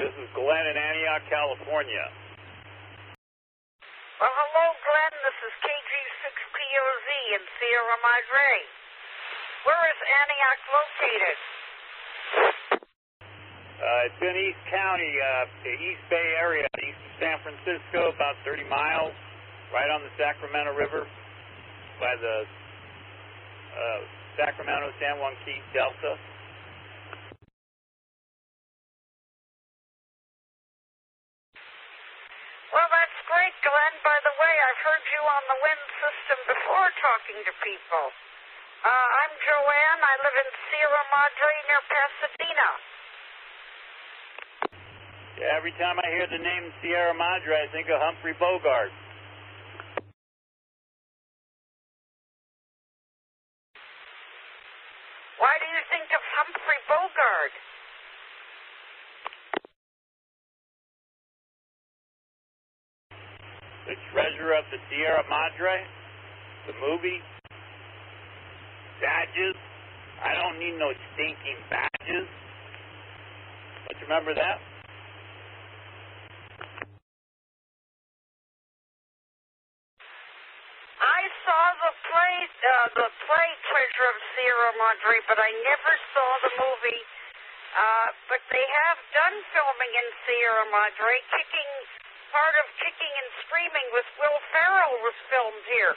This is Glenn in Antioch, California. Well, hello, Glenn. This is KG6POZ in Sierra Madre. Where is Antioch located? Uh, it's in East County, uh, the East Bay area, east of San Francisco, about 30 miles, right on the Sacramento River, by the uh, Sacramento San Joaquin Delta. Well, that's great, Glenn. By the way, I've heard you on the WIN System before talking to people. Uh, I'm Joanne. I live in Sierra Madre near Pasadena. Yeah, every time I hear the name Sierra Madre, I think of Humphrey Bogart. Why do you think of Humphrey Bogart? The Treasure of the Sierra Madre, the movie. Badges. I don't need no stinking badges. You remember that? I saw the play, uh, the play Treasure of Sierra Madre, but I never saw the movie. Uh, but they have done filming in Sierra Madre. Kicking, part of Kicking and Screaming with Will Ferrell was filmed here.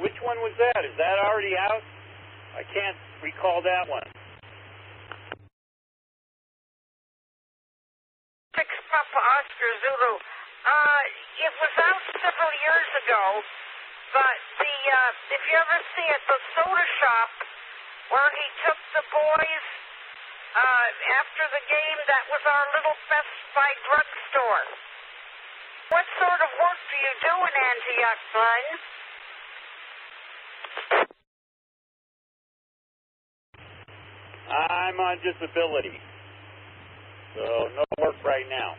Which one was that? Is that already out? I can't recall that one. Six Papa Oscar Zulu. Uh, it was out several years ago, but the uh, if you ever see it, the soda shop where he took the boys uh, after the game, that was our little Best Buy drugstore. What sort of work do you do in Antioch, Glenn? I'm on disability, so no work right now.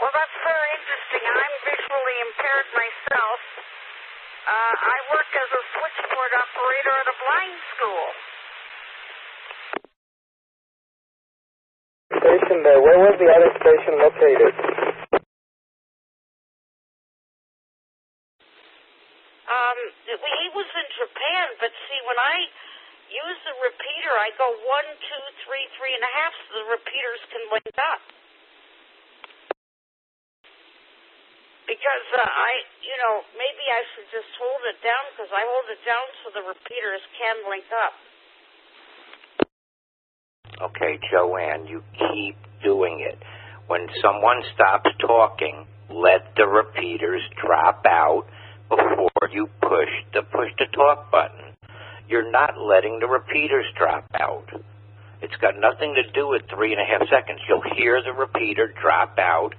Well, that's very interesting. I'm visually impaired myself. Uh, I work as a switchboard operator at a blind school. Station there. Where was the other station located? Um, he was in Japan, but see, when I use the repeater, I go one, two, three, three and a half, so the repeaters can link up. Because uh, I, you know, maybe I should just hold it down because I hold it down so the repeaters can link up. Okay, Joanne, you keep doing it. When someone stops talking, let the repeaters drop out before you push the push to talk button. You're not letting the repeaters drop out. It's got nothing to do with three and a half seconds. You'll hear the repeater drop out,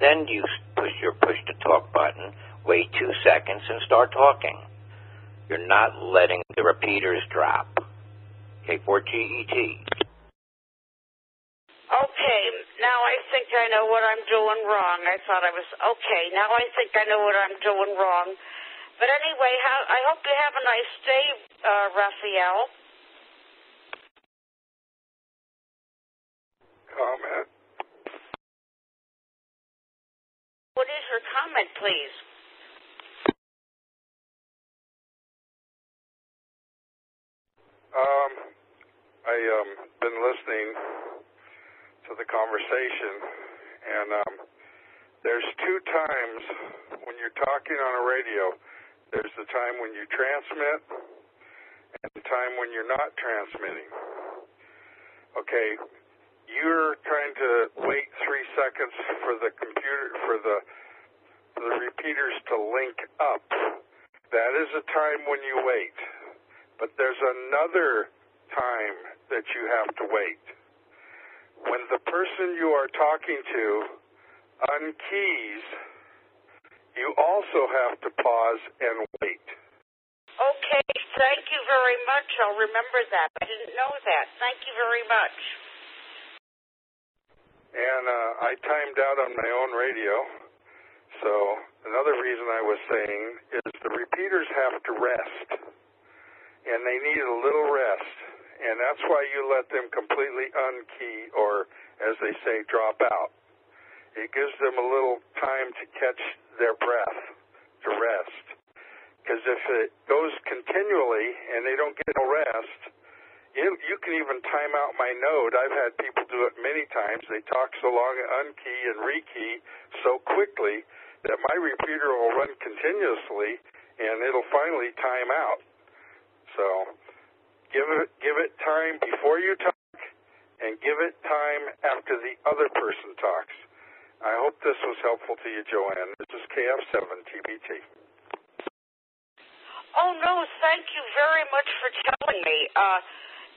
then you push your push to talk button, wait two seconds, and start talking. You're not letting the repeaters drop. K4GET. Okay, now I think I know what I'm doing wrong. I thought I was okay. Now I think I know what I'm doing wrong. But anyway, how, I hope you have a nice day, uh, Raphael. Comment. What is your comment, please? Um, I um been listening to the conversation, and um, there's two times when you're talking on a radio. There's the time when you transmit, and the time when you're not transmitting. Okay, you're trying seconds for the computer for the for the repeaters to link up. That is a time when you wait. But there's another time that you have to wait. When the person you are talking to unkeys, you also have to pause and wait. Okay, thank you very much. I'll remember that. I didn't know that. Thank you very much. And uh, I timed out on my own radio. So another reason I was saying is the repeaters have to rest, and they need a little rest, and that's why you let them completely unkey or, as they say, drop out. It gives them a little time to catch their breath, to rest. Because if it goes continually and they don't get no rest, you, can even time out my node. I've had people do it many times. They talk so long, unkey and rekey so quickly that my repeater will run continuously and it'll finally time out. So give it give it time before you talk and give it time after the other person talks. I hope this was helpful to you, Joanne. This is KF7 TBT. Oh no, thank you very much for telling me. Uh,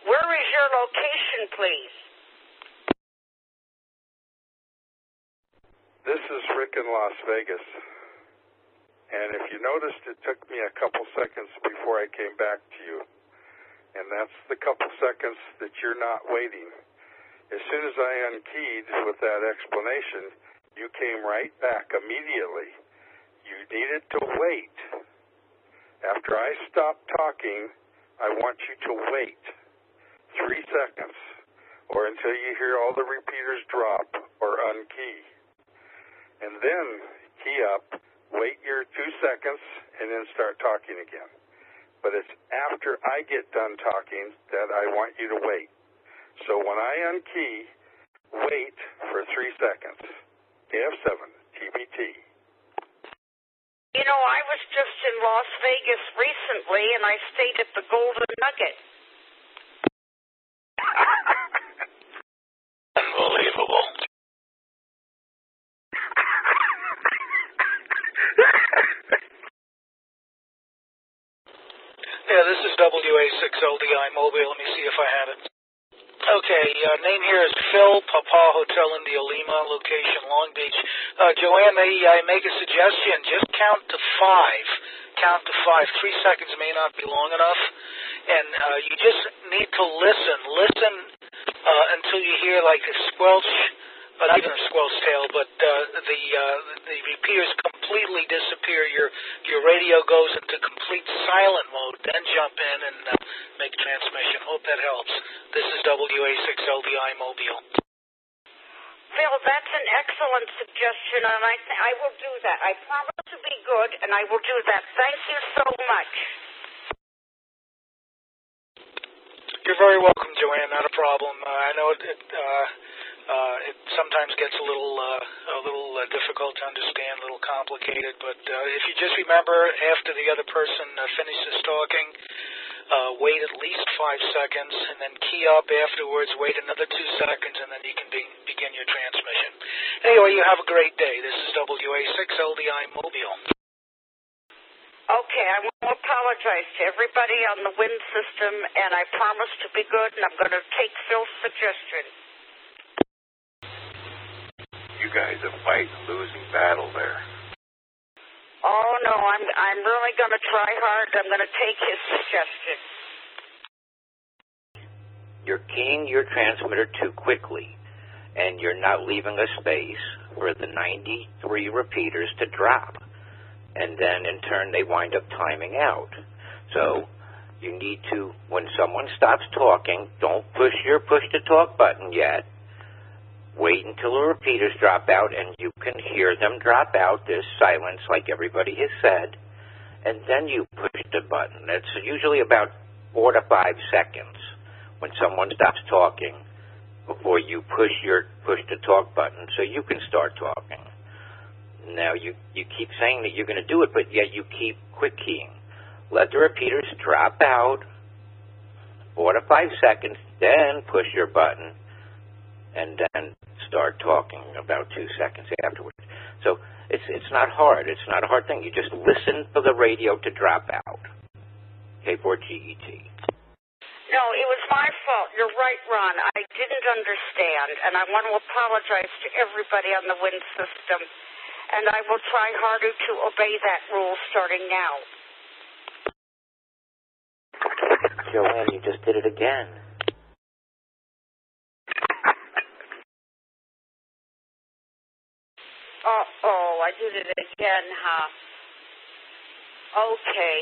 where is your location, please? This is Rick in Las Vegas. And if you noticed, it took me a couple seconds before I came back to you. And that's the couple seconds that you're not waiting. As soon as I unkeyed with that explanation, you came right back immediately. You needed to wait. After I stop talking, I want you to wait three seconds or until you hear all the repeaters drop or unkey. And then key up, wait your two seconds, and then start talking again. But it's after I get done talking that I want you to wait. So when I unkey, wait for three seconds. KF7, TBT. You know, I was just in Las Vegas recently, and I stayed at the Golden Nugget. Yeah, this is WA6LDI Mobile. Let me see if I have it. Okay, uh, name here is Phil Papa Hotel India Lima, location Long Beach. Uh, Joanne, may I make a suggestion? Just count to five. Count to five. Three seconds may not be long enough, and uh, you just need to listen. Listen uh, until you hear like a squelch, uh, not even a squelch tail, but uh, the uh, the repeaters completely disappear. Your your radio goes into complete silent mode. Then jump in and uh, make transmission. Hope that helps. This is WA6LDI Mobile. Phil, that's an excellent suggestion, and I th- I will do that. I promise to be good, and I will do that. Thank you so much. You're very welcome, Joanne. Not a problem. Uh, I know it. it uh, uh, it sometimes gets a little uh, a little uh, difficult to understand, a little complicated. But uh, if you just remember, after the other person uh, finishes talking, uh, wait at least five seconds, and then key up afterwards. Wait another two seconds, and then you can be, begin your transmission. Anyway, you have a great day. This is WA6LDI Mobile. Okay, I want to apologize to everybody on the WIN System, and I promise to be good, and I'm going to take Phil's suggestion. You guys are fighting a losing battle there. Oh no, I'm I'm really going to try hard. I'm going to take his suggestion. You're keying your transmitter too quickly, and you're not leaving a space for the 93 repeaters to drop. And then in turn, they wind up timing out. So you need to, when someone stops talking, don't push your push to talk button yet. Wait until the repeaters drop out and you can hear them drop out. There's silence, like everybody has said. And then you push the button. It's usually about four to five seconds when someone stops talking before you push your push the talk button so you can start talking. Now you you keep saying that you're going to do it, but yet you keep quick keying. Let the repeaters drop out four to five seconds, then push your button, and then start talking about two seconds afterwards. So it's it's not hard. It's not a hard thing. You just listen for the radio to drop out. K4GET. No, it was my fault. You're right, Ron. I didn't understand, and I want to apologize to everybody on the WIN System. And I will try harder to obey that rule starting now. Joanne, you just did it again. it again, huh? Okay.